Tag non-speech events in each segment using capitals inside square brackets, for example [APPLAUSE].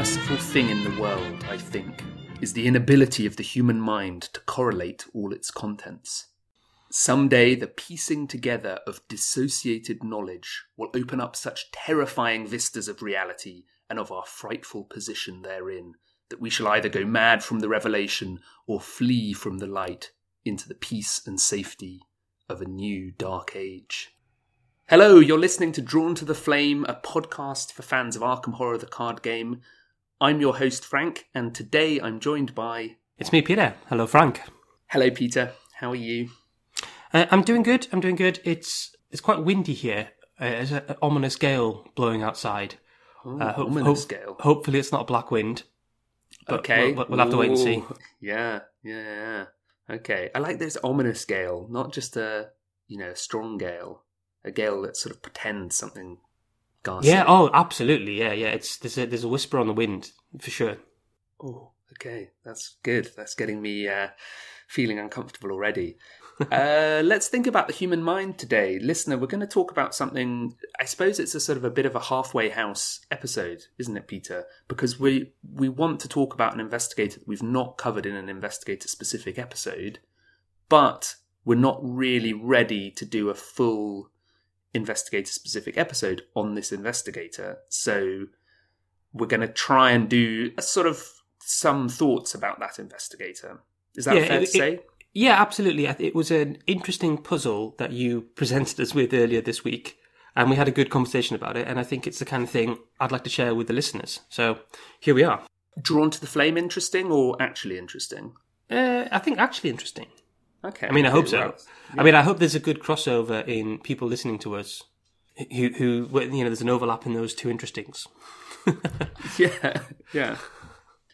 merciful thing in the world, I think, is the inability of the human mind to correlate all its contents. Someday, the piecing together of dissociated knowledge will open up such terrifying vistas of reality and of our frightful position therein that we shall either go mad from the revelation or flee from the light into the peace and safety of a new dark age. Hello, you're listening to Drawn to the Flame, a podcast for fans of Arkham Horror the card game. I'm your host, Frank, and today I'm joined by. It's me, Peter. Hello, Frank. Hello, Peter. How are you? Uh, I'm doing good. I'm doing good. It's it's quite windy here. Uh, there's an ominous gale blowing outside. Oh, Uh, ho- ominous ho- gale. Hopefully, it's not a black wind. but okay. we'll, we'll have to wait and see. Yeah, yeah, yeah. Okay. I like this ominous gale, not just a, you know, a strong gale. A gale that sort of pretends something ghastly. Yeah. Oh, absolutely. Yeah, yeah. It's there's a there's a whisper on the wind for sure. Oh, okay. That's good. That's getting me uh, feeling uncomfortable already. [LAUGHS] uh, let's think about the human mind today. Listener, we're going to talk about something. I suppose it's a sort of a bit of a halfway house episode, isn't it, Peter? Because we, we want to talk about an investigator that we've not covered in an investigator specific episode, but we're not really ready to do a full investigator specific episode on this investigator. So we're going to try and do a sort of some thoughts about that investigator. Is that Yeah, fair it- to say? Yeah, absolutely. It was an interesting puzzle that you presented us with earlier this week, and we had a good conversation about it. And I think it's the kind of thing I'd like to share with the listeners. So here we are. Drawn to the flame, interesting or actually interesting? Uh, I think actually interesting. Okay. I mean, I hope so. well, I mean, I hope there's a good crossover in people listening to us, who, who, you know, there's an overlap in those two interestings. [LAUGHS] yeah, yeah.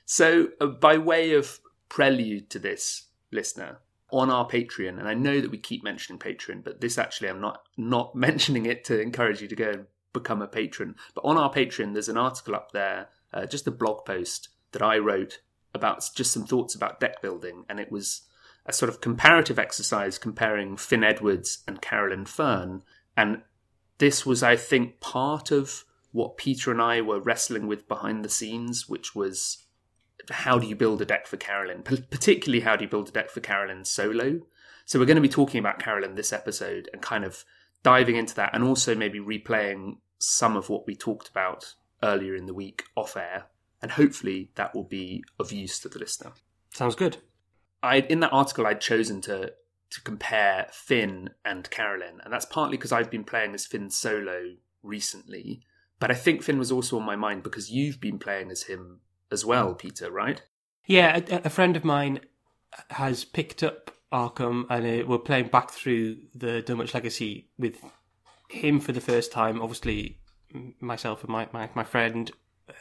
So, uh, by way of prelude to this, listener, on our Patreon, and I know that we keep mentioning Patreon, but this actually I'm not not [LAUGHS] mentioning it to encourage you to go and become a patron. But on our Patreon, there's an article up there, uh, just a blog post that I wrote about just some thoughts about deck building, and it was a sort of comparative exercise comparing Finn Edwards and Carolyn Fern, and this was, I think, part of what Peter and I were wrestling with behind the scenes, which was how do you build a deck for Carolyn? P- particularly, how do you build a deck for Carolyn solo? So, we're going to be talking about Carolyn this episode and kind of diving into that and also maybe replaying some of what we talked about earlier in the week off air. And hopefully, that will be of use to the listener. Sounds good. I in that article I'd chosen to to compare Finn and Carolyn, and that's partly because I've been playing as Finn solo recently. But I think Finn was also on my mind because you've been playing as him as well, Peter, right? Yeah, a, a friend of mine has picked up Arkham, and uh, we're playing back through the Dunwich Legacy with him for the first time. Obviously, myself and my, my, my friend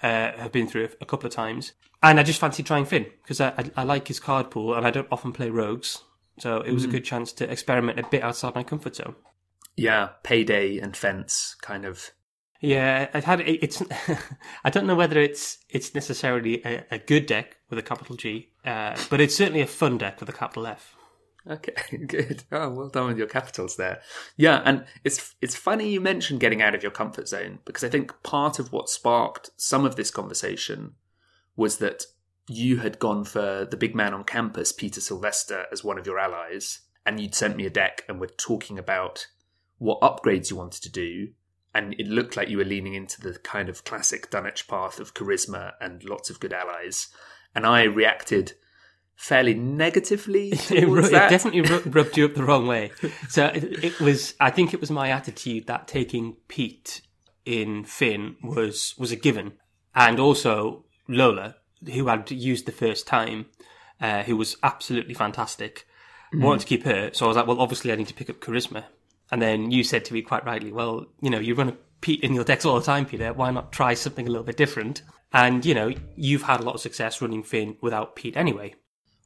uh, have been through a couple of times. And I just fancy trying Finn because I, I, I like his card pool and I don't often play rogues. So it was a good chance to experiment a bit outside my comfort zone. Yeah, payday and fence kind of. Yeah, I've had it, it's. [LAUGHS] I don't know whether it's it's necessarily a, a good deck with a capital G, uh, but it's certainly a fun deck with a capital F. Okay, [LAUGHS] good. Oh, well done with your capitals there. Yeah, and it's it's funny you mentioned getting out of your comfort zone because I think part of what sparked some of this conversation was that you had gone for the big man on campus, Peter Sylvester, as one of your allies, and you'd sent me a deck and were talking about what upgrades you wanted to do. And it looked like you were leaning into the kind of classic Dunwich path of charisma and lots of good allies. And I reacted fairly negatively [LAUGHS] It, ru- it definitely ru- [LAUGHS] rubbed you up the wrong way. So it, it was. I think it was my attitude that taking Pete in Finn was was a given, and also Lola, who had used the first time, uh, who was absolutely fantastic. Wanted to keep her, so I was like, well, obviously I need to pick up charisma. And then you said to me quite rightly, well, you know, you run a Pete in your decks all the time, Peter. Why not try something a little bit different? And you know, you've had a lot of success running Finn without Pete anyway.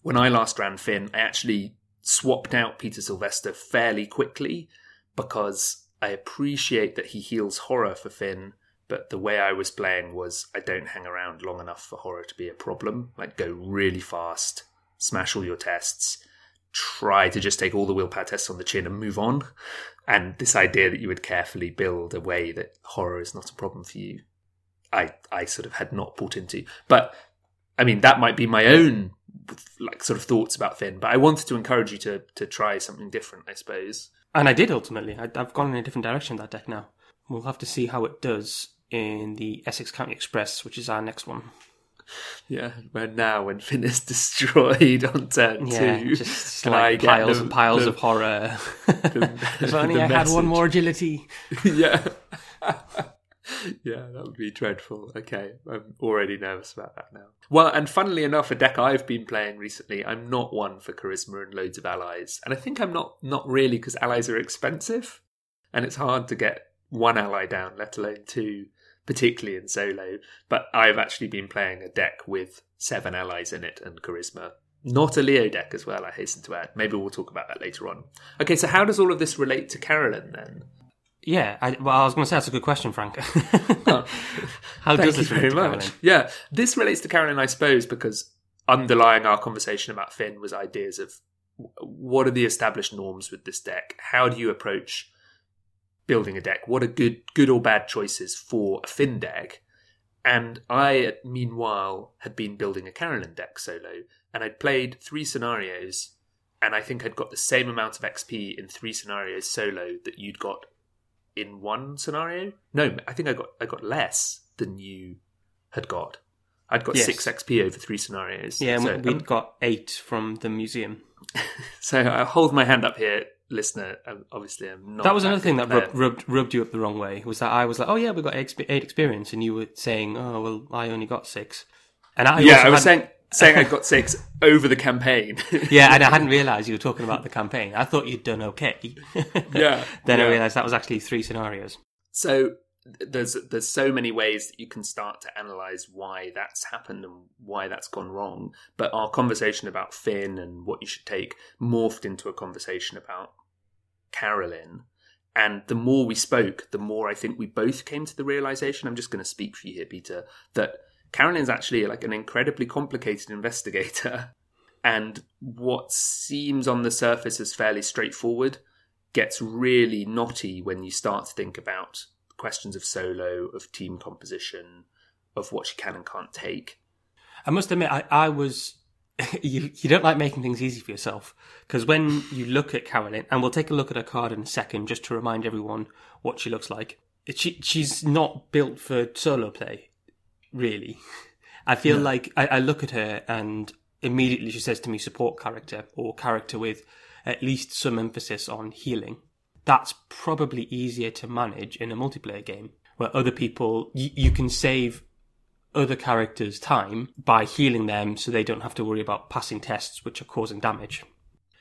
When I last ran Finn, I actually swapped out Peter Sylvester fairly quickly because I appreciate that he heals horror for Finn, but the way I was playing was I don't hang around long enough for horror to be a problem. Like, go really fast, smash all your tests, try to just take all the willpower tests on the chin and move on. And this idea that you would carefully build a way that horror is not a problem for you. I I sort of had not bought into. But I mean, that might be my own like sort of thoughts about Finn. But I wanted to encourage you to to try something different, I suppose. And I did ultimately. I, I've gone in a different direction that deck now. We'll have to see how it does in the Essex County Express, which is our next one. Yeah, where now when Finn is [LAUGHS] destroyed on turn Yeah, two, just like piles the- and piles the- of horror. [LAUGHS] if only the I had one more agility. [LAUGHS] yeah. Yeah, that would be dreadful. Okay, I'm already nervous about that now. Well, and funnily enough, a deck I've been playing recently, I'm not one for charisma and loads of allies, and I think I'm not not really because allies are expensive, and it's hard to get one ally down, let alone two, particularly in solo. But I've actually been playing a deck with seven allies in it and charisma. Not a Leo deck as well, I hasten to add. Maybe we'll talk about that later on. Okay, so how does all of this relate to Carolyn then? Yeah, I, well, I was going to say that's a good question, Frank. [LAUGHS] Oh, how does this very relate to much. Carolyn? Yeah, this relates to Carolyn, I suppose, because underlying our conversation about Finn was ideas of what are the established norms with this deck? How do you approach building a deck? What are good, good or bad choices for a Finn deck? And I, meanwhile, had been building a Carolyn deck solo, and I'd played three scenarios, and I think I'd got the same amount of XP in three scenarios solo that you'd got in one scenario. No, I think I got I got less than you had got. I'd got Yes. six XP over three scenarios. Yeah, so, we um, got eight from the museum. [LAUGHS] so I hold my hand up here, listener. Um, obviously, I'm not. that was another thing that rubbed, rubbed rubbed you up the wrong way. Was that I was like, "Oh yeah, we got eight, eight experience," and you were saying, "Oh well, I only got six. And I yeah, also I was had- saying saying I got six over the campaign. [LAUGHS] yeah, and I hadn't [LAUGHS] realised you were talking about the campaign. I thought you'd done okay. [LAUGHS] Yeah, then I realised that was actually three scenarios. So there's there's so many ways that you can start to analyze why that's happened and why that's gone wrong. But our conversation about Finn and what you should take morphed into a conversation about Carolyn. And the more we spoke, the more I think we both came to the realization. I'm just going to speak for you here, Peter, that Carolyn's actually like an incredibly complicated investigator. [LAUGHS] And what seems on the surface as fairly straightforward gets really knotty when you start to think about questions of solo, of team composition, of what she can and can't take. I must admit, I, I was. [LAUGHS] you, you don't like making things easy for yourself because when you look at Carolyn, and we'll take a look at her card in a second just to remind everyone what she looks like. She she's not built for solo play, really. I feel like I, I look at her and immediately she says to me support character or character with at least some emphasis on healing. That's probably easier to manage in a multiplayer game where other people you, you can save other characters time by healing them so they don't have to worry about passing tests which are causing damage.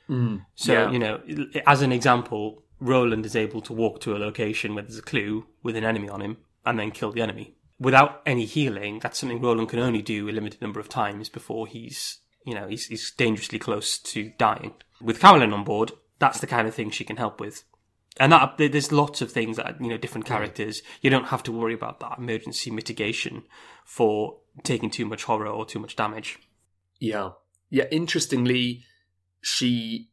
Mm. So, Yeah. you know, as an example, Roland is able to walk to a location where there's a clue with an enemy on him and then kill the enemy. Without any healing, that's something Roland can only do a limited number of times before he's, you know, he's, he's dangerously close to dying. With Carolyn on board, that's the kind of thing she can help with. And that there's lots of things that you know different characters. You don't have to worry about that emergency mitigation for taking too much horror or too much damage. Yeah. Yeah, interestingly, she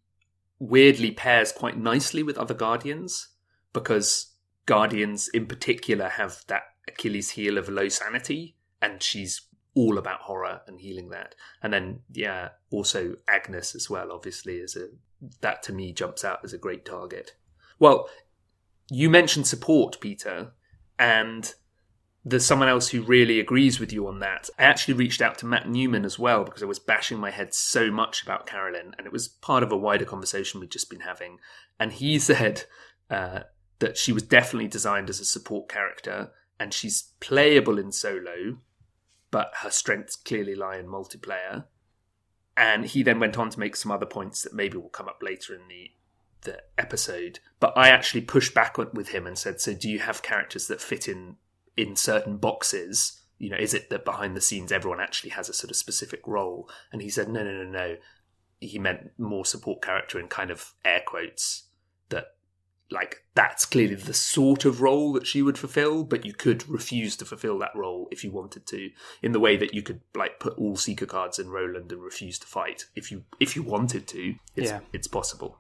weirdly pairs quite nicely with other Guardians because Guardians in particular have that Achilles heel of low sanity, and she's all about horror and healing that. And then, yeah, also Agnes as well, obviously, is a that to me jumps out as a great target. Well, you mentioned support, Peter, and there's someone else who really agrees with you on that. I actually reached out to Matt Newman as well because I was bashing my head so much about Carolyn, and it was part of a wider conversation we'd just been having. And he [LAUGHS] said uh, that she was definitely designed as a support character, and she's playable in solo, but her strengths clearly lie in multiplayer. And he then went on to make some other points that maybe will come up later in the the episode. But I actually pushed back with him and said, "So, do you have characters that fit in in certain boxes? You know, is it that behind the scenes everyone actually has a sort of specific role?" And he said, "No, no, no, no." He meant more support character in kind of air quotes like that's clearly the sort of role that she would fulfill, but you could refuse to fulfill that role if you wanted to, in the way that you could like put all seeker cards in Roland and refuse to fight if you if you wanted to. It's, Yeah. it's possible.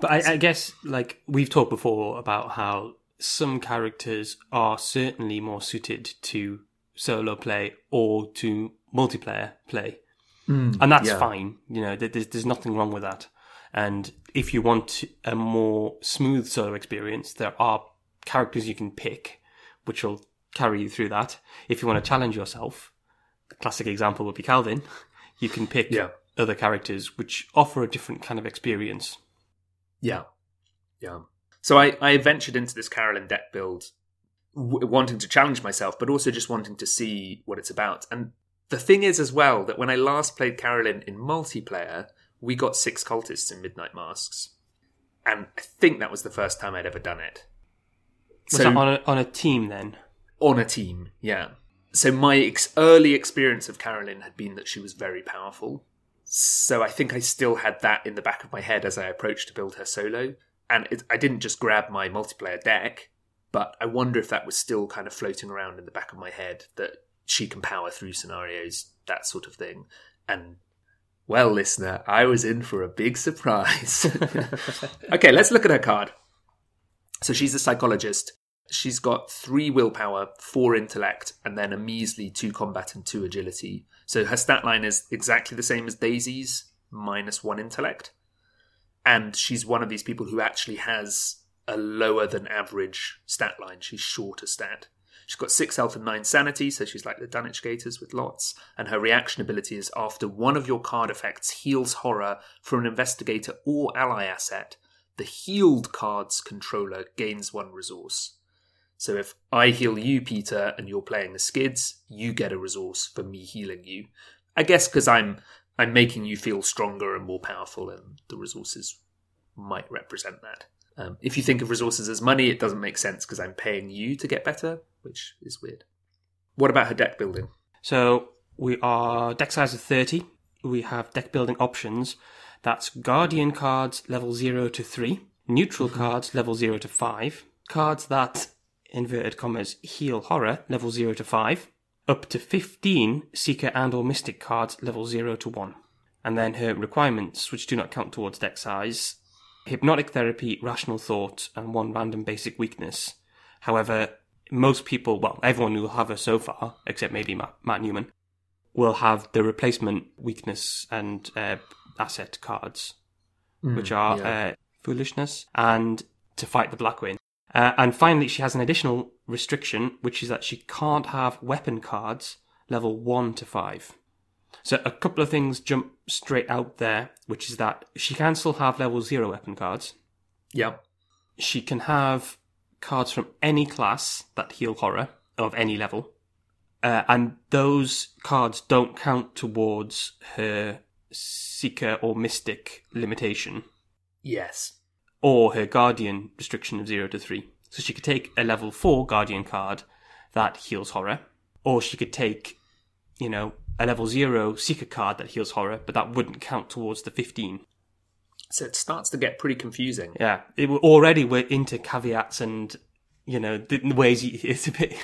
But I, I guess, like we've talked before about how some characters are certainly more suited to solo play or to multiplayer play. Hmm. and that's yeah. fine. You know, there's, there's nothing wrong with that. And if you want a more smooth solo experience, there are characters you can pick, which will carry you through that. If you want to challenge yourself, the classic example would be Calvin. [LAUGHS] You can pick Yeah. other characters which offer a different kind of experience. Yeah, yeah. So I, I ventured into this Carolyn deck build, w- wanting to challenge myself, but also just wanting to see what it's about. And the thing is, as well, that when I last played Carolyn in multiplayer, we got six cultists in Midnight Masks, and I think that was the first time I'd ever done it. Was that on a, on a team then? on a team, yeah. So my ex- early experience of Carolyn had been that she was very powerful. So I think I still had that in the back of my head as I approached to build her solo. And it, I didn't just grab my multiplayer deck, but I wonder if that was still kind of floating around in the back of my head that she can power through scenarios, that sort of thing. And well, listener, I was in for a big surprise. [LAUGHS] okay, let's look at her card. So she's a psychologist. She's got three willpower, four intellect, and then a measly two combat and two agility. So her stat line is exactly the same as Daisy's, minus one intellect. And she's one of these people who actually has a lower than average stat line. She's shorter stat. She's got six health and nine sanity, so she's like the Dunwich Gators with lots. And her reaction ability is after one of your card effects heals horror for an investigator or ally asset, the healed card's controller gains one resource. So if I heal you, Peter, and you're playing the skids, you get a resource for me healing you. I guess because I'm I'm making you feel stronger and more powerful, and the resources might represent that. Um, if you think of resources as money, it doesn't make sense because I'm paying you to get better, which is weird. What about her deck building? So we are deck size of 30. We have deck building options. That's Guardian cards level 0 to 3, neutral mm-hmm. cards level 0 to 5, cards that, inverted commas, heal horror level 0 to 5, up to 15 Seeker and or Mystic cards level 0 to 1. And then her requirements, which do not count towards deck size, hypnotic therapy, rational thought, and one random basic weakness. However, most people, well, everyone who will have her so far, except maybe Matt, Matt Newman, will have the replacement weakness and uh, asset cards, which are yeah. uh, foolishness and to fight the Black Wind. Uh, and finally, she has an additional restriction, which is that she can't have weapon cards level 1 to 5. So a couple of things jump straight out there, which is that she can still have level 0 weapon cards. Yeah. She can have cards from any class that heal horror of any level. Uh, and those cards don't count towards her Seeker or Mystic limitation Yes. or her Guardian restriction of 0 to 3. So she could take a level 4 Guardian card that heals horror, or she could take, you know, a level 0 Seeker card that heals horror, but that wouldn't count towards the 15. So it starts to get pretty confusing. Yeah, it, already we're into caveats and, you know, the the ways you, [LAUGHS] it's a bit,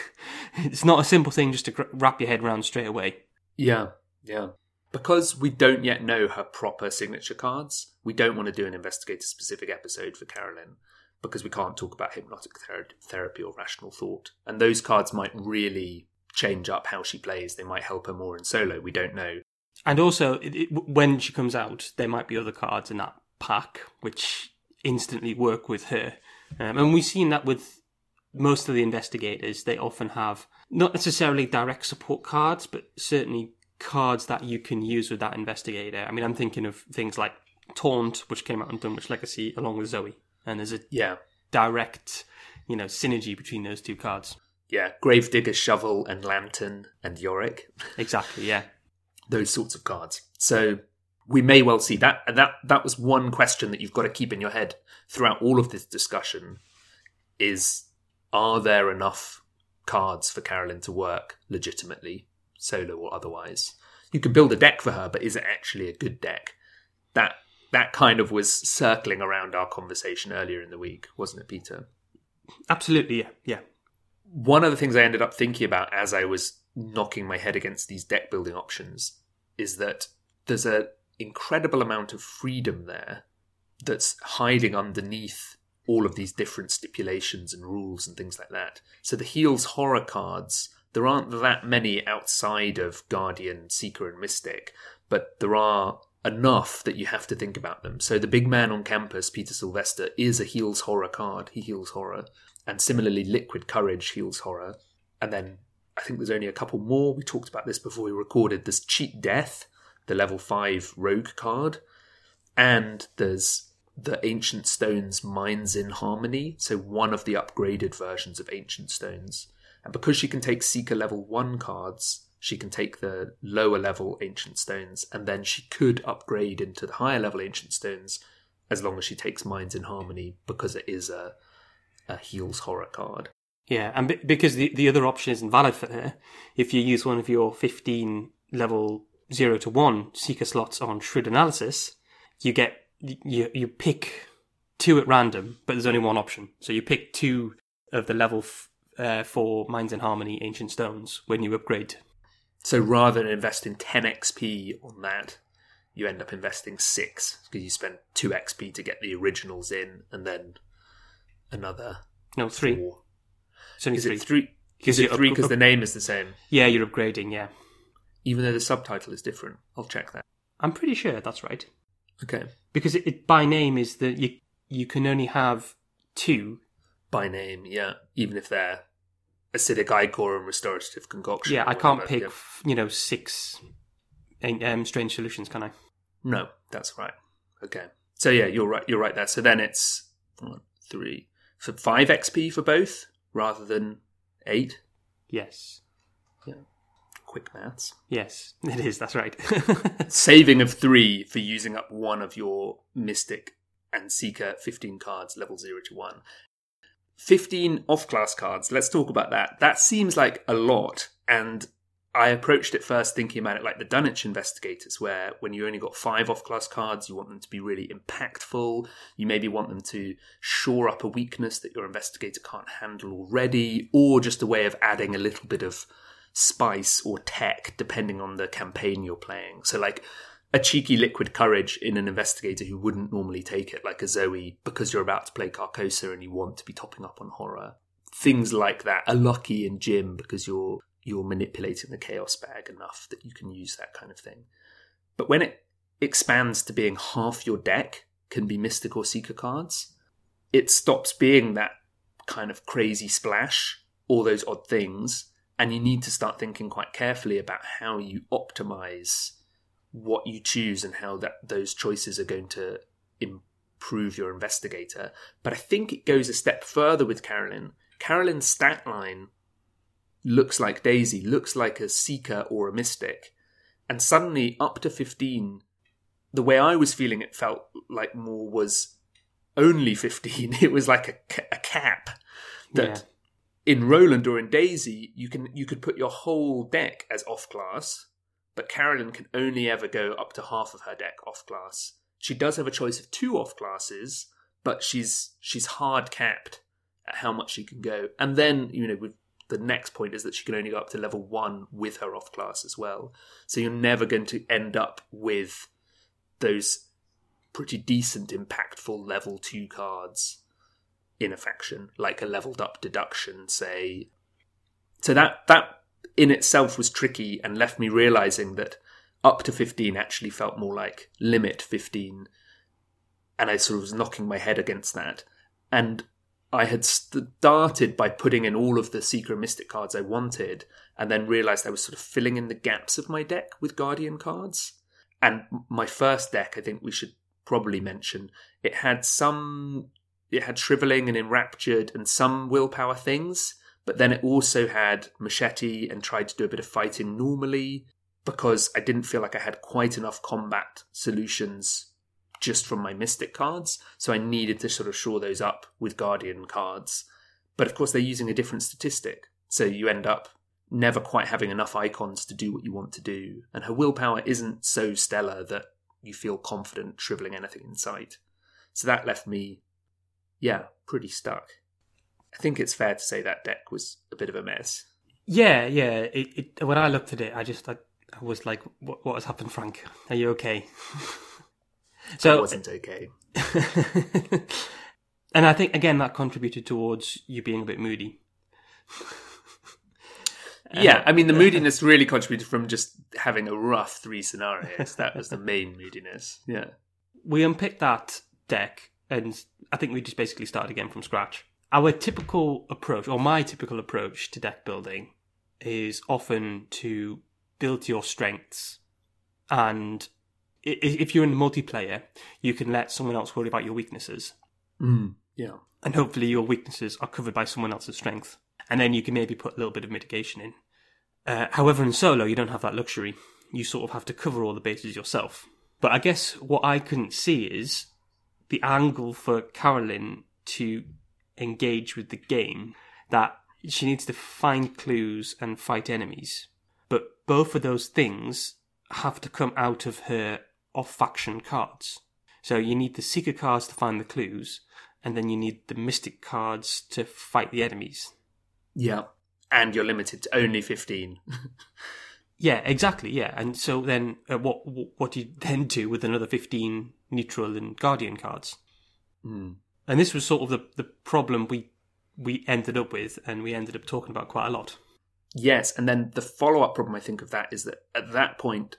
it's not a simple thing just to wrap your head around straight away. Yeah, yeah. Because we don't yet know her proper signature cards, we don't want to do an investigator specific episode for Carolyn because we can't talk about hypnotic ther- therapy or rational thought. And those cards might really change up how she plays. They might help her more in solo. We don't know. And also, it, it, when she comes out, there might be other cards in that pack which instantly work with her. Um, and we've seen that with most of the investigators. They often have not necessarily direct support cards, but certainly cards that you can use with that investigator. I mean, I'm thinking of things like Taunt, which came out in Dunwich Legacy along with Zoey. And there's a Yeah, direct, you know, synergy between those two cards. yeah. Gravedigger, Shovel, and Lantern, and Yorick. Exactly, yeah. [LAUGHS] those sorts of cards. So we may well see that. That that was one question that you've got to keep in your head throughout all of this discussion: is are there enough cards for Carolyn to work legitimately, solo or otherwise? You can build a deck for her, but is it actually a good deck? That that kind of was circling around our conversation earlier in the week, wasn't it, Peter? Absolutely, yeah, yeah. one of the things I ended up thinking about as I was knocking my head against these deck building options is that there's an incredible amount of freedom there that's hiding underneath all of these different stipulations and rules and things like that. So the heals horror cards there aren't that many outside of Guardian, Seeker, and Mystic, but there are enough that you have to think about them. So the big man on campus, Peter Sylvester, is a heals horror card. He heals horror. And similarly, Liquid Courage heals horror. And then I think there's only a couple more. We talked about this before we recorded. There's Cheat Death, the level 5 rogue card. And there's the Ancient Stones Minds in Harmony. So one of the upgraded versions of Ancient Stones. And because she can take Seeker level 1 cards, she can take the lower level Ancient Stones, and then she could upgrade into the higher level Ancient Stones as long as she takes Minds in Harmony because it is a, a heals horror card. Yeah, and because the, the other option isn't valid for her, if you use one of your 15 level 0 to 1 Seeker slots on Shrewd Analysis, you get you you pick two at random, but there's only one option. So you pick two of the level f- uh, four Minds in Harmony Ancient Stones when you upgrade. So rather than investing 10 XP on that, you end up investing 6 because you spend 2 XP to get the originals in and then another No, three. four. It's only Is three. it 3? Because Is it you're 3 up- because up- the name is the same? Yeah, you're upgrading. Yeah, Even though the subtitle is different. I'll check that. I'm pretty sure that's right. Okay. Because it, it by name is that you you can only have two. By name, yeah. Even if they're acidic ichor and restorative concoction. Yeah, I can't pick yeah. you know six um, strange solutions, can I? No, that's right. Okay. So yeah, you're right. You're right there. So then it's one, three, for five XP for both rather than eight. Yes, Quick maths. yes, it is. That's right. [LAUGHS] Saving of three for using up one of your Mystic and Seeker 15 cards, level 0 to 1. 15 off class cards, let's talk about that. That seems like a lot. And I approached it first thinking about it like the Dunwich investigators, where when you only got five off class cards, you want them to be really impactful. You maybe want them to shore up a weakness that your investigator can't handle already, or just a way of adding a little bit of spice or tech depending on the campaign you're playing. So, like a cheeky liquid courage in an investigator who wouldn't normally take it, like a Zoey, because you're about to play Carcosa and you want to be topping up on horror. Things like that. A lucky in Jim because you're you're manipulating the chaos bag enough that you can use that kind of thing. But when it expands to being half your deck can be Mystic or Seeker cards, it stops being that kind of crazy splash, all those odd things, and you need to start thinking quite carefully about how you optimize what you choose and how that those choices are going to improve your investigator. But I think it goes a step further with Carolyn. Carolyn's stat line looks like Daisy, looks like a seeker or a mystic. And suddenly up to 15, the way I was feeling it felt like more was only 15. [LAUGHS] It was like a, a cap that in Roland or in Daisy, you can you could put your whole deck as off class, but Carolyn can only ever go up to half of her deck off class. She does have a choice of two off classes, but she's she's hard capped at how much she can go. And then you know with the next point is that she can only go up to level one with her off class as well. So you're never going to end up with those pretty decent, impactful level two cards in a faction, like a leveled up deduction, say. So that that in itself was tricky and left me realizing that up to 15 actually felt more like limit 15 and i sort of was knocking my head against that. And i had started by putting in all of the seeker and mystic cards i wanted and then realized i was sort of filling in the gaps of my deck with guardian cards. And my first deck i think we should probably mention it had some it had shriveling and enraptured and some willpower things but then it also had machete and tried to do a bit of fighting normally because I didn't feel like I had quite enough combat solutions just from my mystic cards. So I needed to sort of shore those up with guardian cards. But of course, they're using a different statistic. So you end up never quite having enough icons to do what you want to do. And her willpower isn't so stellar that you feel confident shriveling anything in sight. So that left me, yeah, pretty stuck. I think it's fair to say that deck was a bit of a mess. Yeah, yeah. It, it, when I looked at it, I just I, I was like, "What what has happened, Frank? Are you okay?" it [LAUGHS] so, wasn't okay. [LAUGHS] and I think again that contributed towards you being a bit moody. [LAUGHS] Yeah, I mean, the moodiness really contributed from just having a rough three scenarios. That was the main moodiness. Yeah. we unpicked that deck, and I think we just basically started again from scratch. Our typical approach, or my typical approach to deck building, is often to build your strengths, and i- i- if you're in multiplayer, you can let someone else worry about your weaknesses, Mm. Yeah. and hopefully your weaknesses are covered by someone else's strength, and then you can maybe put a little bit of mitigation in. Uh, however, in solo, you don't have that luxury. You sort of have to cover all the bases yourself. But I guess what I couldn't see is the angle for Carolyn to engage with the game that she needs to find clues and fight enemies. But both of those things have to come out of her off faction cards. So you need the seeker cards to find the clues, and then you need the mystic cards to fight the enemies. Yeah. And you're limited to only 15. [LAUGHS] Yeah, exactly. Yeah, and so then uh, what what do you then do with another fifteen neutral and guardian cards? Mm. And this was sort of the the problem we we ended up with, and we ended up talking about quite a lot. Yes, and then the follow up problem I think of that is that at that point,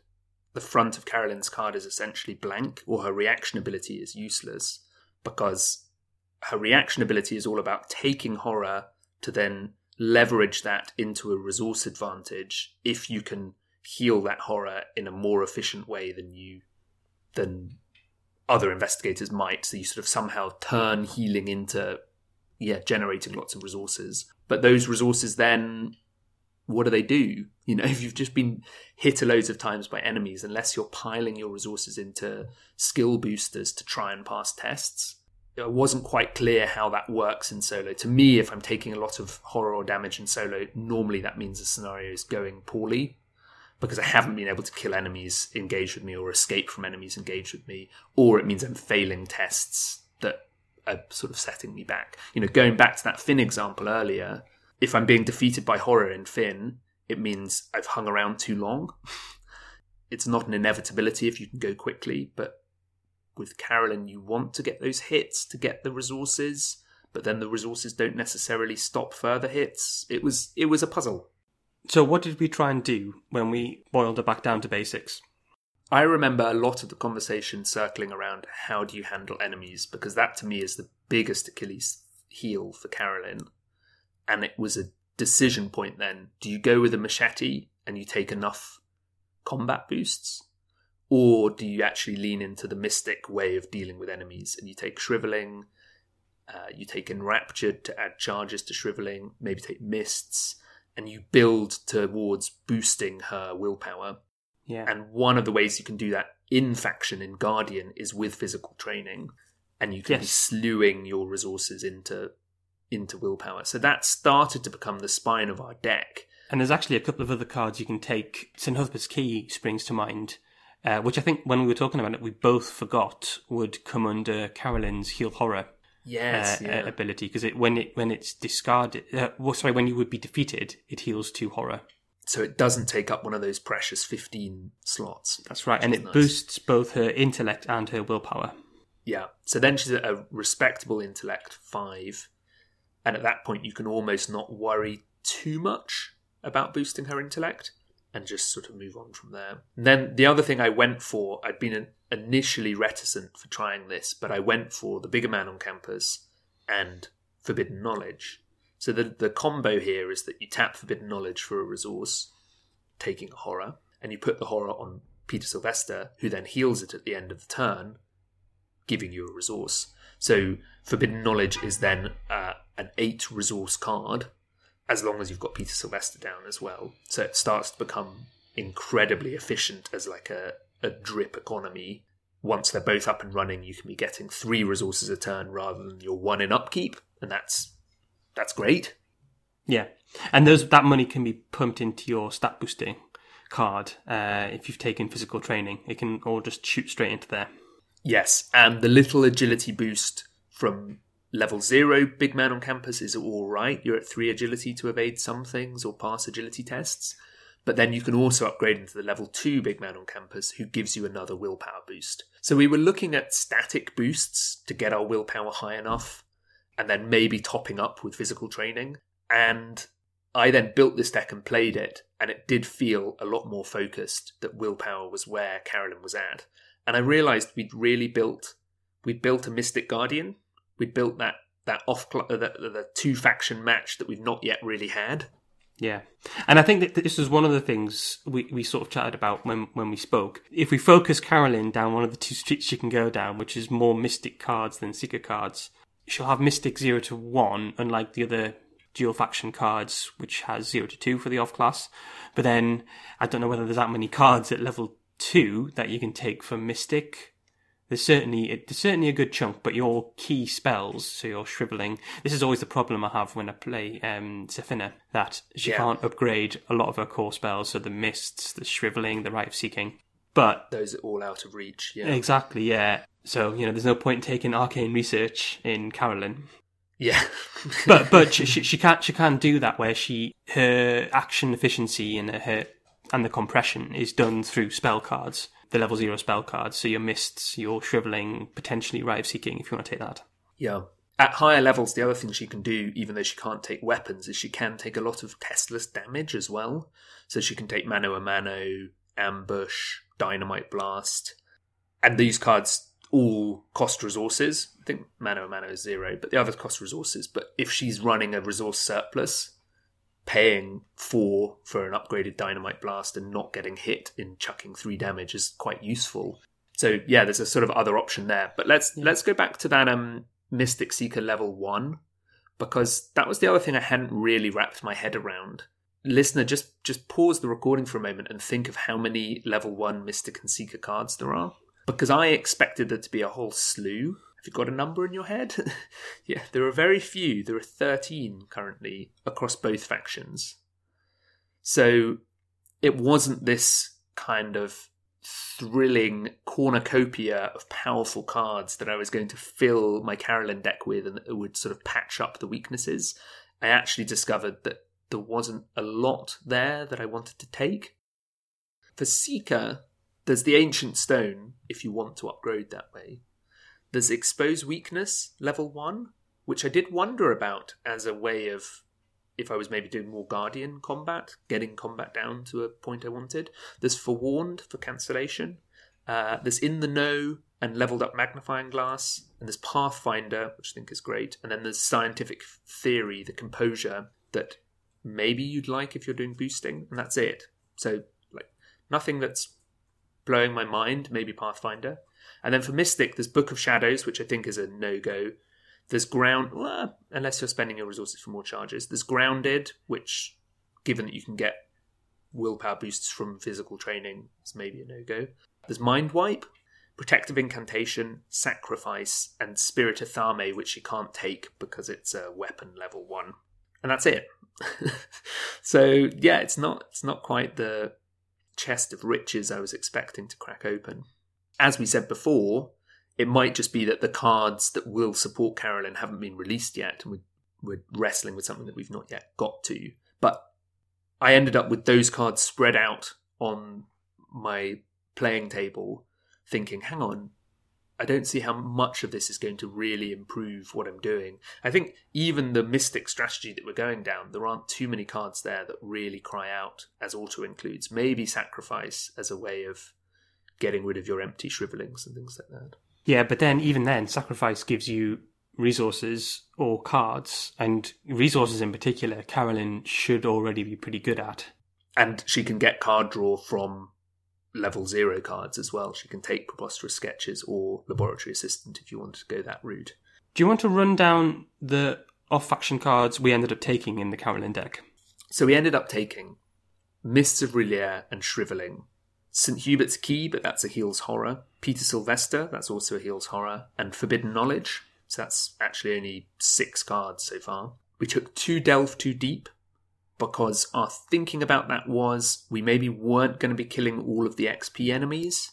the front of Carolyn's card is essentially blank, or her reaction ability is useless because her reaction ability is all about taking horror to then leverage that into a resource advantage if you can heal that horror in a more efficient way than you than other investigators might. So you sort of somehow turn healing into yeah, generating lots of resources. But those resources then what do they do? [LAUGHS] You know, if you've just been hit a loads of times by enemies, unless you're piling your resources into skill boosters to try and pass tests, it wasn't quite clear how that works in solo. To me, if I'm taking a lot of horror or damage in solo, normally that means the scenario is going poorly because I haven't been able to kill enemies engaged with me or escape from enemies engaged with me, or it means I'm failing tests that are sort of setting me back. You know, going back to that Finn example earlier, if I'm being defeated by horror in Finn, it means I've hung around too long. [LAUGHS] it's not an inevitability if you can go quickly, but with Carolyn, you want to get those hits to get the resources, but then the resources don't necessarily stop further hits. It was it was a puzzle. So, what did we try and do when we boiled it back down to basics? I remember a lot of the conversation circling around how do you handle enemies because that to me is the biggest Achilles heel for Carolyn. And it was a decision point then. Do you go with a machete and you take enough combat boosts? Or do you actually lean into the mystic way of dealing with enemies and you take shriveling, uh, you take enraptured to add charges to shriveling, maybe take mists, and you build towards boosting her willpower. Yeah. And one of the ways you can do that in faction in Guardian is with physical training, and you can be Yes. slewing your resources into into willpower. So that started to become the spine of our deck. And there's actually a couple of other cards you can take. St. Hubert's Key springs to mind, uh, which I think when we were talking about it, we both forgot would come under Carolyn's Heal Horror Yes, uh, yeah. ability because it when it when it's discarded, uh, well, sorry, when you would be defeated, it heals two horror. so it doesn't take up one of those precious fifteen slots. That's right, and it nice. boosts both her intellect and her willpower. Yeah. So then she's at a respectable intellect five, and at that point you can almost not worry too much about boosting her intellect and just sort of move on from there. And then the other thing I went for, I'd been initially reticent for trying this, but I went for the bigger man on campus and forbidden knowledge. So the the combo here is that you tap forbidden knowledge for a resource, taking a horror, and you put the horror on Peter Sylvester, who then heals it at the end of the turn, giving you a resource. So forbidden knowledge is then uh, an eight resource card, as long as you've got Peter Sylvester down as well. So it starts to become incredibly efficient as like a, a drip economy. Once they're both up and running, you can be getting three resources a turn rather than your one in upkeep, and that's that's great. Yeah, and those that money can be pumped into your stat boosting card uh, if you've taken physical training. It can all just shoot straight into there. Yes, and the little agility boost from level zero big man on campus is all right. You're at three agility to evade some things or pass agility tests. But then you can also upgrade into the level two big man on campus who gives you another willpower boost. So we were looking at static boosts to get our willpower high enough and then maybe topping up with physical training. And I then built this deck and played it, and it did feel a lot more focused that willpower was where Carolyn was at. And I realized we'd really built we'd built a Mystic Guardian. We'd built that that off cl- uh, the, the two faction match that we've not yet really had. Yeah, and I think that this was one of the things we, we sort of chatted about when when we spoke. If we focus Carolyn down one of the two streets she can go down, which is more Mystic cards than Seeker cards, she'll have Mystic zero to one, unlike the other dual faction cards, which has zero to two for the off class. But then I don't know whether there's that many cards at level two that you can take for Mystic there's certainly there's certainly a good chunk, but your key spells, so your shriveling. This is always the problem I have when I play um, Sefina, that she Yeah. can't upgrade a lot of her core spells, so the mists, the shriveling, the rite of seeking. But Those are all out of reach. Yeah, exactly, yeah. So you know, there's no point in taking arcane research in Carolyn. yeah, [LAUGHS] But but she, [LAUGHS] she she can she can do that where she her action efficiency and her and the compression is done through spell cards, the level zero spell cards. So your mists, your shriveling, potentially of seeking, if you want to take that. yeah. At higher levels, the other thing she can do, even though she can't take weapons, is she can take a lot of testless damage as well. So she can take mano a mano, ambush, dynamite blast, and these cards all cost resources. I think mano a mano is zero, but the others cost resources. But if she's running a resource surplus, paying four for an upgraded dynamite blast and not getting hit in chucking three damage is quite useful. So yeah, there's a sort of other option there. But let's let's go back to that um Mystic Seeker level one because that was the other thing I hadn't really wrapped my head around. Listener, just just pause the recording for a moment and think of how many level one Mystic and Seeker cards there are. Because I expected there to be a whole slew. Have you got a number in your head? [LAUGHS] yeah, there are very few. There are 13 currently across both factions. So it wasn't this kind of thrilling cornucopia of powerful cards that I was going to fill my Carolyn deck with and that would sort of patch up the weaknesses. I actually discovered that there wasn't a lot there that I wanted to take. For Seeker, there's the Ancient Stone, if you want to upgrade that way. There's Expose Weakness, level 1, which I did wonder about as a way of, if I was maybe doing more Guardian combat, getting combat down to a point I wanted. There's Forewarned for cancellation. Uh, there's In the Know and Leveled Up Magnifying Glass. And there's Pathfinder, which I think is great. And then there's Scientific Theory, the Composure, that maybe you'd like if you're doing boosting. And that's it. So, like, nothing that's blowing my mind, maybe Pathfinder. And then for Mystic, there's Book of Shadows, which I think is a no go. There's Ground, well, unless you're spending your resources for more charges. There's Grounded, which, given that you can get willpower boosts from physical training, is maybe a no go. There's Mind Wipe, Protective Incantation, Sacrifice, and Spirit Athame, which you can't take because it's a weapon level one. And that's it. [LAUGHS] so yeah, it's not it's not quite the chest of riches I was expecting to crack open. As we said before, it might just be that the cards that will support Carolyn haven't been released yet, and we're, we're wrestling with something that we've not yet got to. But I ended up with those cards spread out on my playing table, thinking, hang on, I don't see how much of this is going to really improve what I'm doing. I think even the mystic strategy that we're going down, there aren't too many cards there that really cry out as auto includes. Maybe sacrifice as a way of getting rid of your empty shrivelings and things like that. Yeah, but then even then, sacrifice gives you resources or cards, and resources in particular, Carolyn should already be pretty good at. And she can get card draw from level zero cards as well. She can take preposterous sketches or laboratory assistant if you want to go that route. Do you want to run down the off faction cards we ended up taking in the Carolyn deck? So we ended up taking Mists of R'lyeh and Shriveling, St. Hubert's Key, but that's a Heals horror, Peter Sylvester, that's also a Heals horror, and Forbidden Knowledge. So that's actually only six cards so far. We took two Delve Too Deep because our thinking about that was we maybe weren't going to be killing all of the XP enemies,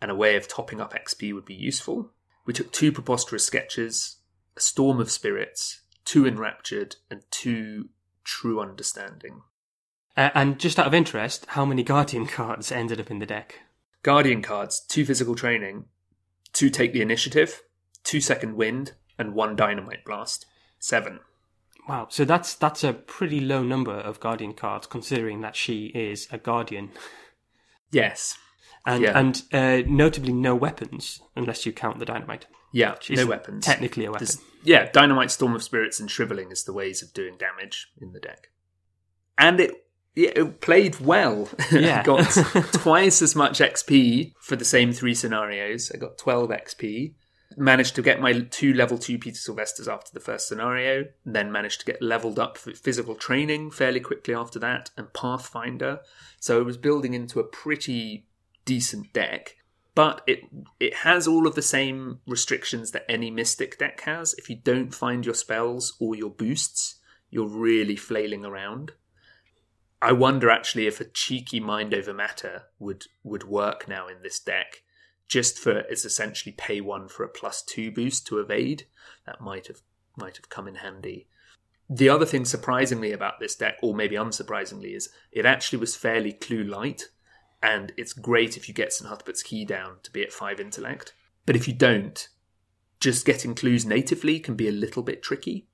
and a way of topping up XP would be useful. We took two Preposterous Sketches, a Storm of Spirits, two Enraptured, and two True Understanding. Uh, and just out of interest, how many Guardian cards ended up in the deck? Guardian cards, two physical training, two take the initiative, two second wind, and one dynamite blast. Seven. Wow, so that's that's a pretty low number of guardian cards, considering that she is a guardian, Yes. and Yeah. and uh, notably no weapons unless you count the dynamite. Yeah, She's no weapons. Technically a weapon. There's- yeah, Dynamite, Storm of Spirits, and Shriveling is the ways of doing damage in the deck. And it, yeah, it played well. [LAUGHS] Yeah. I got [LAUGHS] twice as much XP for the same three scenarios. I got 12 XP. Managed to get my two level two Peter Sylvestres after the first scenario. Then managed to get leveled up for physical training fairly quickly after that, and Pathfinder. So it was building into a pretty decent deck but it it has all of the same restrictions that any mystic deck has. If you don't find your spells or your boosts, you're really flailing around. I wonder actually if a cheeky mind over matter would would work now in this deck, just for it's essentially pay one for a plus two boost to evade. That might have might have come in handy. The other thing surprisingly about this deck, or maybe unsurprisingly, is it actually was fairly clue light and it's great if you get St. Hubert's key down to be at five intellect. But if you don't, just getting clues natively can be a little bit tricky.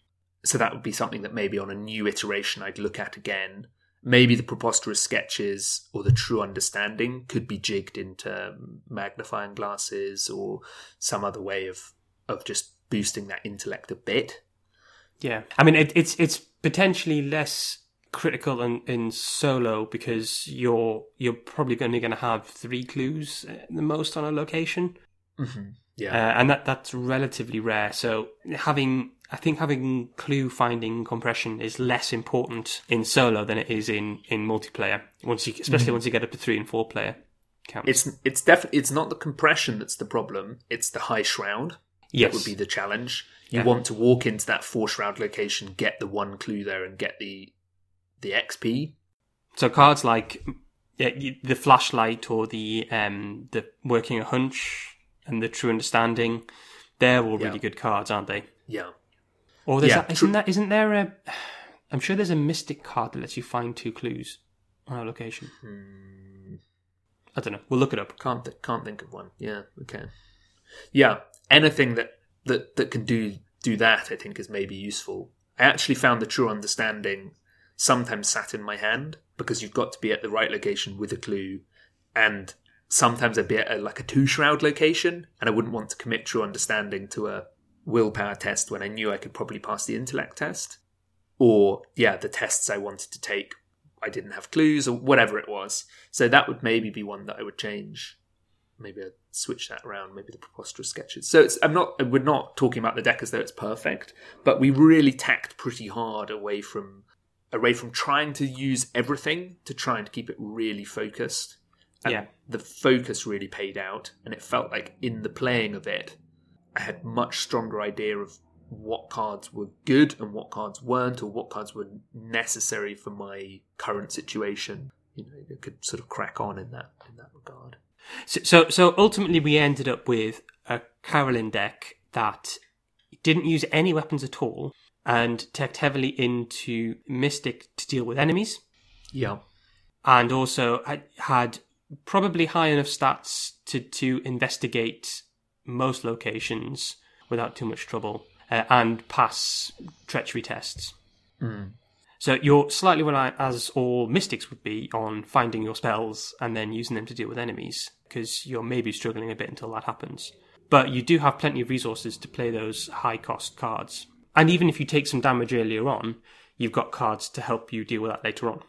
So that would be something that maybe on a new iteration I'd look at again. Maybe the preposterous sketches or the true understanding could be jigged into magnifying glasses or some other way of of just boosting that intellect a bit. Yeah, I mean it, it's it's potentially less critical in, in solo because you're you're probably only going to have three clues the most on a location, Mm-hmm. Yeah. uh, and that that's relatively rare. So having I think having clue finding compression is less important in solo than it is in in multiplayer. Once you especially once you get up to three and four player count. It's it's definitely it's not the compression that's the problem. It's the high shroud. yes, That would be the challenge. You Yeah. want to walk into that four shroud location, get the one clue there, and get the the XP. So cards like yeah, the flashlight or the um the working a hunch and the true understanding, they're all really Yeah. good cards, aren't they? Yeah, Or there's Yeah, that, isn't that isn't there a I'm sure there's a mystic card that lets you find two clues on a location. Hmm. I don't know. We'll look it up. can't th- can't think of one. Yeah, okay. Yeah, anything that that that can do do that, I think, is maybe useful. I actually found the true understanding sometimes sat in my hand because you've got to be at the right location with a clue, and sometimes I'd be at a, like a two shroud location, and I wouldn't want to commit true understanding to a willpower test when I knew I could probably pass the intellect test, or yeah, the tests I wanted to take. I didn't have clues or whatever it was. So that would maybe be one that I would change. Maybe I'd switch that around. Maybe the preposterous sketches. So it's I'm not we're not talking about the deck as though it's perfect, but we really tacked pretty hard away from away from trying to use everything to try and keep it really focused. And Yeah. the focus really paid out, and it felt like in the playing of it, I had much stronger idea of what cards were good and what cards weren't, or what cards were necessary for my current situation. You know, I could sort of crack on in that in that regard. So, so, so ultimately, we ended up with a Carolyn deck that didn't use any weapons at all and teched heavily into Mystic to deal with enemies, Yeah, and also had- had probably high enough stats to, to investigate most locations without too much trouble uh, and pass treachery tests. So you're slightly reliant, as all mystics would be, on finding your spells and then using them to deal with enemies, because you're maybe struggling a bit until that happens. But you do have plenty of resources to play those high cost cards. And even if you take some damage earlier on, you've got cards to help you deal with that later on.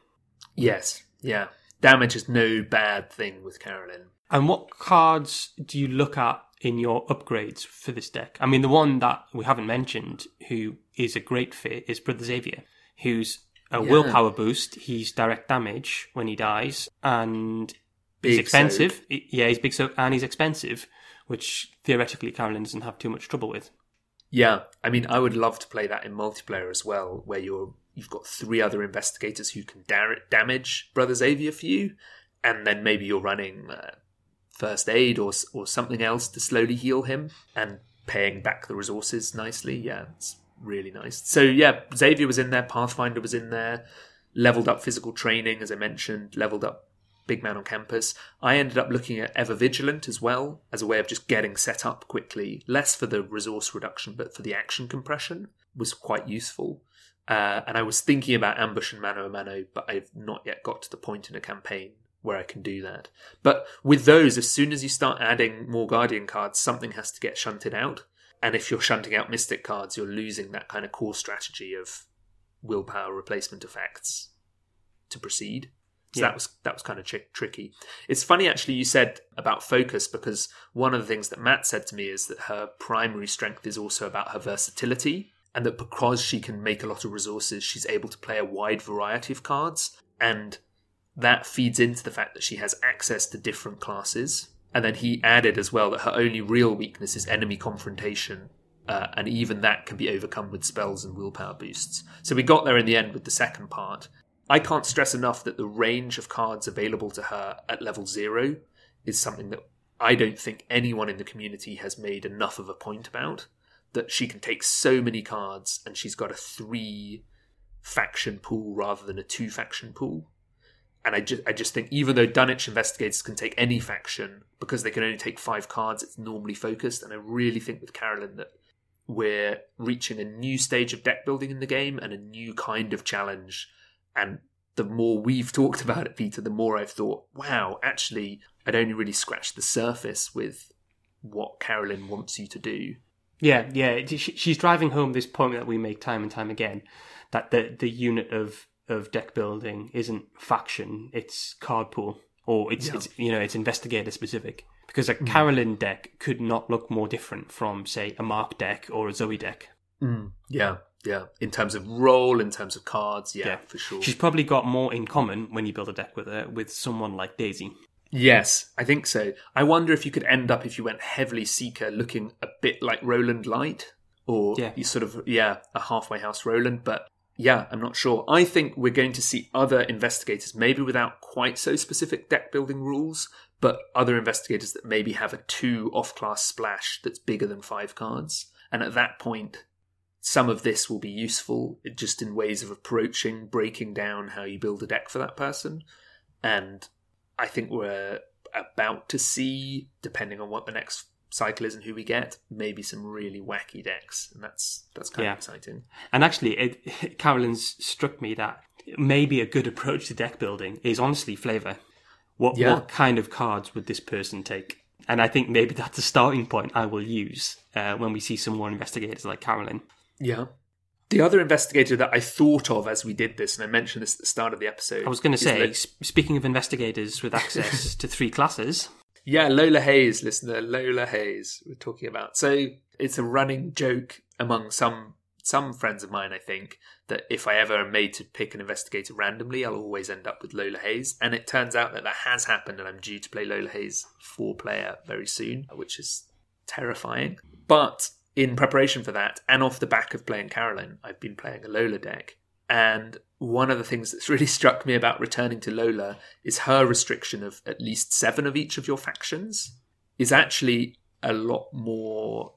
yes, yeah. Damage is no bad thing with Carolyn. And what cards do you look at in your upgrades for this deck? I mean, the one that we haven't mentioned, who is a great fit, is Brother Xavier, who's a Yeah. willpower boost. He's direct damage when he dies, and he's expensive. I- Yeah, he's big so and he's expensive, which theoretically Carolyn doesn't have too much trouble with. Yeah, I mean, I would love to play that in multiplayer as well, where you're you've got three other investigators who can da- damage Brother Xavier for you, and then maybe you're running uh, first aid or or something else to slowly heal him and paying back the resources nicely. Yeah, it's really nice. So yeah, Xavier was in there, Pathfinder was in there, leveled up physical training as I mentioned, leveled up Big Man on Campus. I ended up looking at Ever Vigilant as well as a way of just getting set up quickly, less for the resource reduction but for the action compression was quite useful. Uh, and I was thinking about ambush and mano a mano, but I've not yet got to the point in a campaign where I can do that. But with those, as soon as you start adding more Guardian cards, something has to get shunted out. And if you're shunting out Mystic cards, you're losing that kind of core strategy of willpower replacement effects to proceed. So Yeah. that was that was kind of tri- tricky. It's funny actually you said about focus because one of the things that Matt said to me is that her primary strength is also about her versatility and that because she can make a lot of resources she's able to play a wide variety of cards and that feeds into the fact that she has access to different classes. And then he added as well that her only real weakness is enemy confrontation, uh, and even that can be overcome with spells and willpower boosts. So we got there in the end with the second part. I can't stress enough that the range of cards available to her at level zero is something that I don't think anyone in the community has made enough of a point about. That she can take so many cards and she's got a three faction pool rather than a two faction pool. And I just, I just think even though Dunwich investigators can take any faction because they can only take five cards, it's normally focused. And I really think with Carolyn that we're reaching a new stage of deck building in the game and a new kind of challenge. And the more we've [LAUGHS] talked about it, Peter, the more I've thought, wow, actually, I'd only really scratched the surface with what Carolyn wants you to do. Yeah, yeah. She's driving home this point that we make time and time again that the the unit of of deck building isn't faction; it's card pool, or it's, Yeah. it's you know it's investigator specific. Because a mm-hmm. Carolyn deck could not look more different from, say, a Mark deck or a Zoey deck. Mm. Yeah, yeah. In terms of role, in terms of cards, yeah, Yeah. for sure. She's probably got more in common when you build a deck with her with someone like Daisy. Yes, I think so. I wonder if you could end up if you went heavily seeker, looking a bit like Roland Light, or Yeah. you sort of yeah, a halfway house Roland. But yeah, I'm not sure. I think we're going to see other investigators, maybe without quite so specific deck building rules, but other investigators that maybe have a two off class splash that's bigger than five cards. And at that point, some of this will be useful just in ways of approaching, breaking down how you build a deck for that person. And I think we're about to see, depending on what the next cycle is and who we get, maybe some really wacky decks, and that's that's kind Yeah. of exciting. And actually, it, [LAUGHS] Carolyn's struck me that maybe a good approach to deck building is honestly flavor. What Yeah. what kind of cards would this person take? And I think maybe [LAUGHS] that's a starting point I will use uh, when we see some more investigators like Carolyn. Yeah. The other investigator that I thought of as we did this, and I mentioned this at the start of the episode, I was going to say, s- speaking of investigators with access [LAUGHS] to three classes, Yeah, Lola Hayes, listener, Lola Hayes, we're talking about. So it's a running joke among hmm. some some friends of mine, I think, that if I ever am made to pick an investigator randomly, I'll always end up with Lola Hayes. And it turns out that that has happened, and I'm due to play Lola Hayes four player very soon, which is terrifying. But in preparation for that, and off the back of playing Carolyn, I've been playing a Lola deck. And one of the things that's really [LAUGHS] struck me about returning to Lola is her restriction of at least seven of each of your factions is actually a lot more.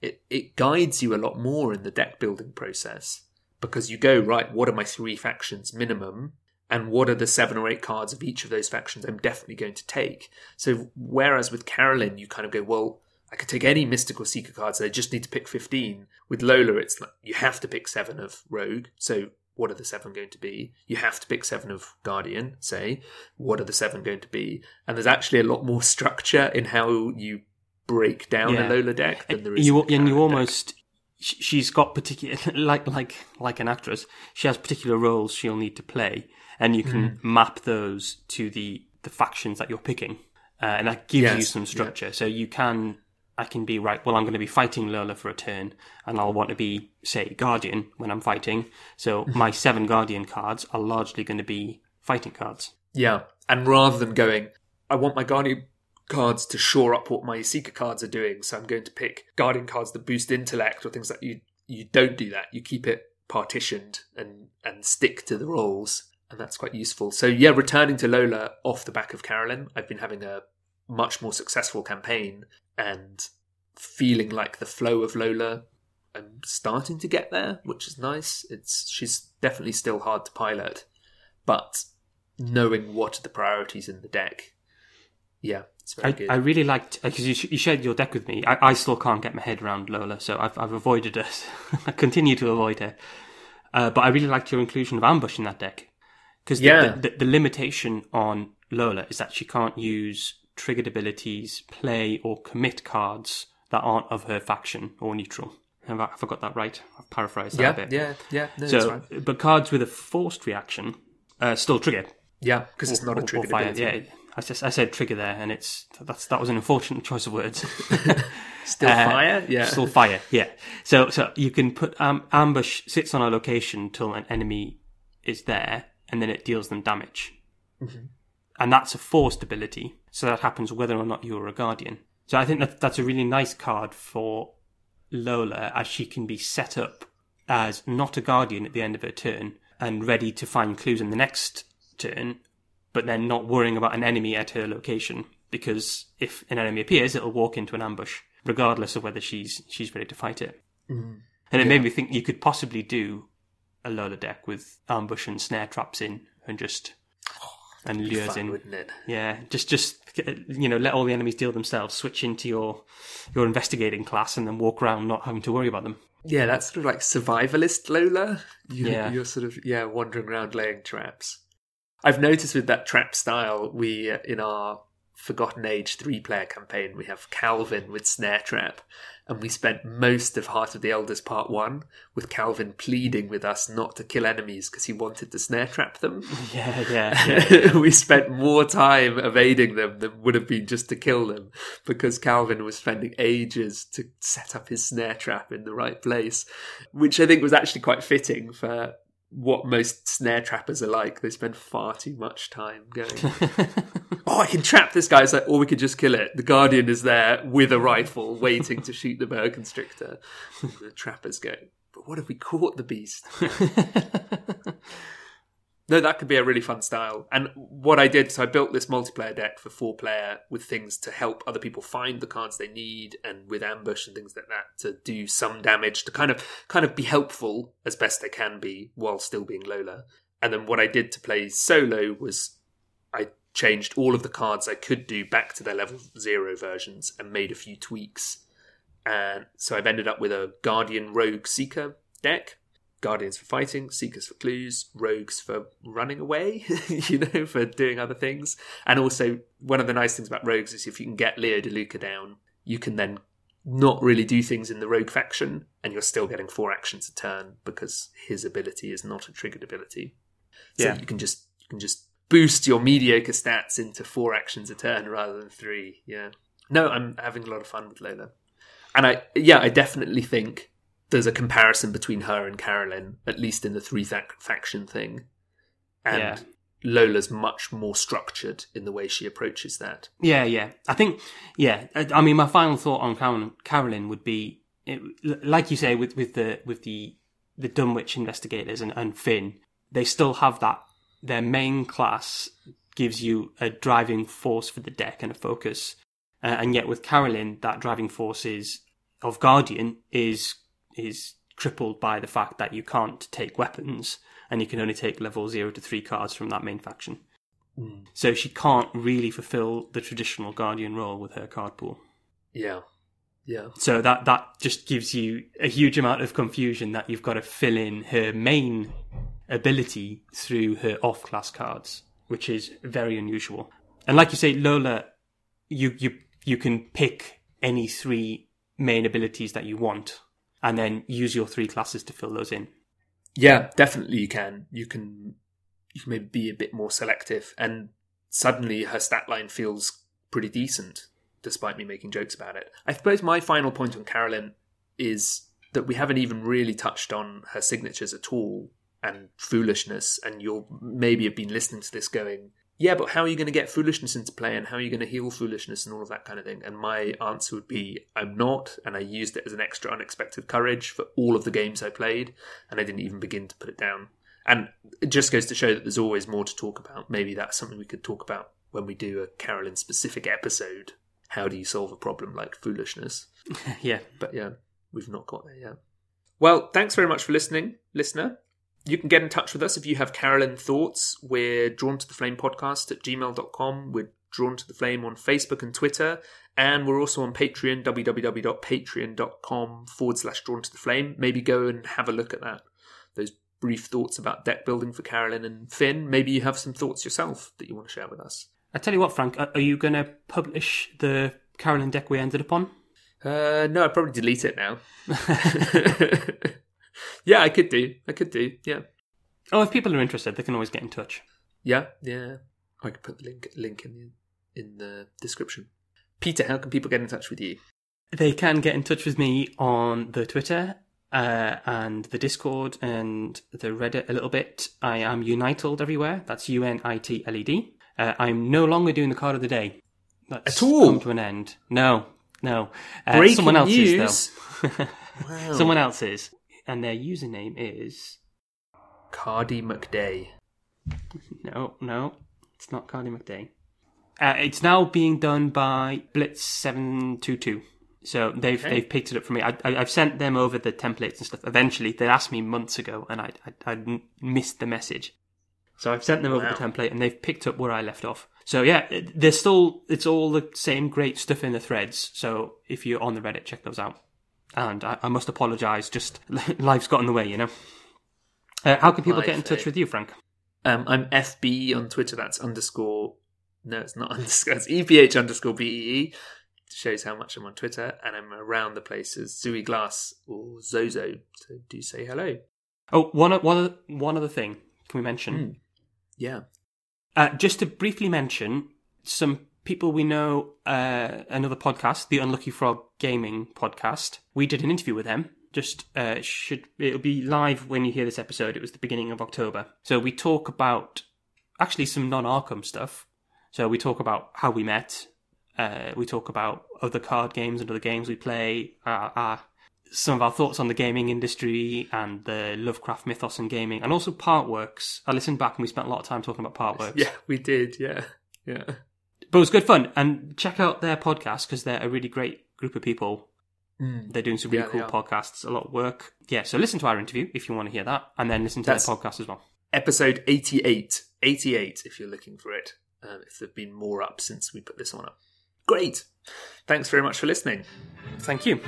It, it guides you a lot more in the deck building process because you go, right, what are my three factions minimum? And what are the seven or eight cards of each of those factions I'm definitely going to take? So, whereas with Carolyn, you kind of go, well, I could take any mystical seeker cards. I just need to pick 15. With Lola, it's like you have to pick seven of Rogue. So what are the seven going to be? You have to pick seven of Guardian, say. What are the seven going to be? And there's actually a lot more structure in how you break down Yeah. a Lola deck than there is. you and you deck. almost she's got particular [LAUGHS] like like like an actress. She has particular roles she'll need to play, and you can Hmm. map those to the the factions that you're picking, uh, and that gives you Yes, some yeah. structure. So you can. I can be right. Well, I'm going to be fighting Lola for a turn, and I'll want to be, say, Guardian when I'm fighting. So [LAUGHS] my seven Guardian cards are largely going to be fighting cards. Yeah, and rather than going, I want my Guardian cards to shore up what my Seeker cards are doing, so I'm going to pick Guardian cards that boost intellect or things like you. You don't do that. You keep it partitioned and and stick to the roles, and that's quite useful. So yeah, returning to Lola off the back of Carolyn, I've been having a much more successful campaign and feeling like the flow of Lola. I'm starting to get there, which is nice. It's she's definitely still hard to pilot, but knowing what are the priorities in the deck. Yeah, I. I really liked because you, sh- you shared your deck with me. I, I still can't get my head around Lola, so I've, I've avoided her. [LAUGHS] I continue to avoid her. Uh, but I really liked your inclusion of ambush in that deck because the, Yeah. the, the, the limitation on Lola is that she can't use triggered abilities, play or commit cards that aren't of her faction or neutral. Have I I got that right? I've paraphrased that a bit. yeah, yeah. No, So, right. but cards with a forced reaction uh, still trigger. Yeah, because it's not a Or- triggered fire. ability. Yeah, I, just, I said trigger there, and it's that's that was an unfortunate choice of words. [LAUGHS] Still Uh, fire. Yeah, Still fire, yeah. So so you can put um, ambush sits on a location till an enemy is there, and then it deals them damage, Mm-hmm. And that's a forced ability. So that happens whether or not you're a guardian. So I think that that's a really nice card for Lola, as she can be set up as not a guardian at the end of her turn and ready to find clues in the next turn, but then not worrying about an enemy at her location because if an enemy appears, it'll walk into an ambush, regardless of whether she's she's ready to fight it. Mm-hmm. And it made me think you could possibly do a Lola deck with ambush and snare traps in, and just and lures fun, in. wouldn't it? Yeah, just just you know, let all the enemies deal themselves. Switch into your your investigating class, and then walk around not having to worry about them. Yeah, that's sort of like survivalist Lola. You, Yeah. You're sort of, yeah, wandering around laying traps. I've noticed with that trap style, we, uh, in our Forgotten Age three player campaign, we have Calvin with Snare Trap. And we spent most of Heart of the Elders Part 1 with Calvin pleading with us not to kill enemies because he wanted to snare trap them. [LAUGHS] Yeah, yeah, [LAUGHS] we spent more time evading them than would have been just to kill them because Calvin was spending ages to set up his snare trap in the right place, which I think was actually quite fitting for what most snare trappers are like. They spend far too much time going, [LAUGHS] oh, I can trap this guy, it's like, or we could just kill it. The Guardian is there with a rifle waiting to shoot the boa constrictor. [LAUGHS] the trappers go, but what if we caught the beast? [LAUGHS] No, that could be a really fun style. And what I did, so I built this multiplayer deck for four player with things to help other people find the cards they need, and with ambush and things like that to do some damage to kind of kind of be helpful as best they can be while still being Lola. And then what I did to play solo was I changed all of the cards I could do back to their level zero versions and made a few tweaks. And so I've ended up with a Guardian Rogue Seeker deck. Guardians for fighting, Seekers for clues, Rogues for running away, [LAUGHS] you know, for doing other things. And also, one of the nice things about Rogues is if you can get Leo DeLuca down, you can then not really do things in the Rogue faction, and you're still getting four actions a turn because his ability is not a triggered ability. So Yeah. you can just you can just boost your mediocre stats into four actions a turn rather than three. Yeah. No, I'm having a lot of fun with Lola. And I yeah, I definitely think there's a comparison between her and Carolyn, at least in the three fac- faction thing. And Yeah. Lola's much more structured in the way she approaches that. Yeah, yeah. I think, yeah. I I mean, my final thought on Carolyn, Carolyn would be, it, like you say, with with the with the the Dunwich investigators and, and Finn, they still have that. Their main class gives you a driving force for the deck and a focus, uh, and yet with Carolyn, that driving force is of Guardian is is crippled by the fact that you can't take weapons and you can only take level zero to three cards from that main faction. Hmm. So she can't really fulfill the traditional guardian role with her card pool. Yeah. Yeah. So that that just gives you a huge amount of confusion that you've got to fill in her main ability through her off class cards, which is very unusual. And like you say, Lola, you you you can pick any three main abilities that you want and then use your three classes to fill those in. Yeah, definitely you can. You can you can maybe be a bit more selective and suddenly her stat line feels pretty decent, despite me making jokes about it. I suppose my final point on Carolyn is that we haven't even really touched on her signatures at all and foolishness, and you'll maybe have been listening to this going, Yeah, but how are you going to get foolishness into play and how are you going to heal foolishness and all of that kind of thing? And my answer would be I'm not, and I used it as an extra unexpected courage for all of the games I played, and I didn't even begin to put it down. And it just goes to show that there's always more to talk about. Maybe that's something we could talk about when we do a Carolyn specific episode. How do you solve a problem like foolishness? [LAUGHS] yeah. But yeah, we've not got there yet. Well, thanks very much for listening, listener. You can get in touch with us if you have Carolyn thoughts. We're drawn to the flame podcast at gmail.com. We're drawn to the flame on Facebook and Twitter. And we're also on Patreon, www.patreon.com forward slash drawn to the flame. Maybe go and have a look at that. Those brief thoughts about deck building for Carolyn and Finn. Maybe you have some thoughts yourself that you want to share with us. I tell you what, Frank, are you going to publish the Carolyn deck we ended up on? Uh, no, I'd probably delete it now. [LAUGHS] [LAUGHS] [LAUGHS] yeah, I could do. I could do. Yeah. Oh, if people are interested, they can always get in touch. Yeah, yeah. I could put the link link in the in the description. Peter, how can people get in touch with you? They can get in touch with me on the Twitter uh, and the Discord and the Reddit a little bit. I am Unitled everywhere. That's U N I T L E D. Uh, I'm no longer doing the card of the day. That's At all? come to an end. No, no. Uh, Breaking someone else news. is though. [LAUGHS] Wow. Someone else is, and their username is Cardi McDay. [LAUGHS] no, no. It's not Cardi McDay. Uh, it's now being done by Blitz seven two two. So they've Okay. they've picked it up for me. I, I, I've sent them over the templates and stuff. Eventually, they asked me months ago, and I I, I missed the message. So I've sent them over Wow. the template, and they've picked up where I left off. So yeah, they're still it's all the same great stuff in the threads. So if you're on the Reddit, check those out. And I, I must apologise. Just [LAUGHS] life's got in the way, you know. Uh, how can people Life, get in touch eh? with you, Frank? Um, I'm FB on Twitter. That's underscore. No, it's not [LAUGHS] underscore. It's EPH underscore BEE. Shows how much I'm on Twitter, and I'm around the place as Zooey Glass or Zozo. So do say hello. Oh, one o- one other, thing can we mention? Hmm. Yeah. Uh, just to briefly mention, some people we know, uh, another podcast, the Unlucky Frog Gaming podcast. We did an interview with them. Just uh, should it'll be live when you hear this episode. It was the beginning of October, so we talk about actually some non Arkham stuff. So we talk about how we met. Uh, we talk about other card games and other games we play. Uh, our, some of our thoughts on the gaming industry and the Lovecraft mythos and gaming, and also Partworks. I listened back and we spent a lot of time talking about Partworks. [LAUGHS] Yeah, we did. Yeah. Yeah. But it was good fun. And check out their podcast because they're a really great group of people. They're doing some really Yeah, cool podcasts, a lot of work. Yeah, so listen to our interview if you want to hear that, and then listen to That's- their podcast as well. Episode 88. 88, if you're looking for it. Um, if there have been more up since we put this one up. Great. Thanks very much for listening. Thank you.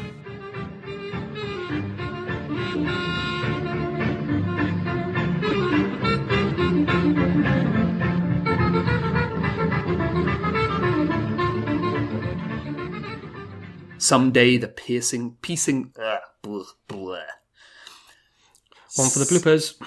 Someday the piercing, piecing. Uh. One for the bloopers.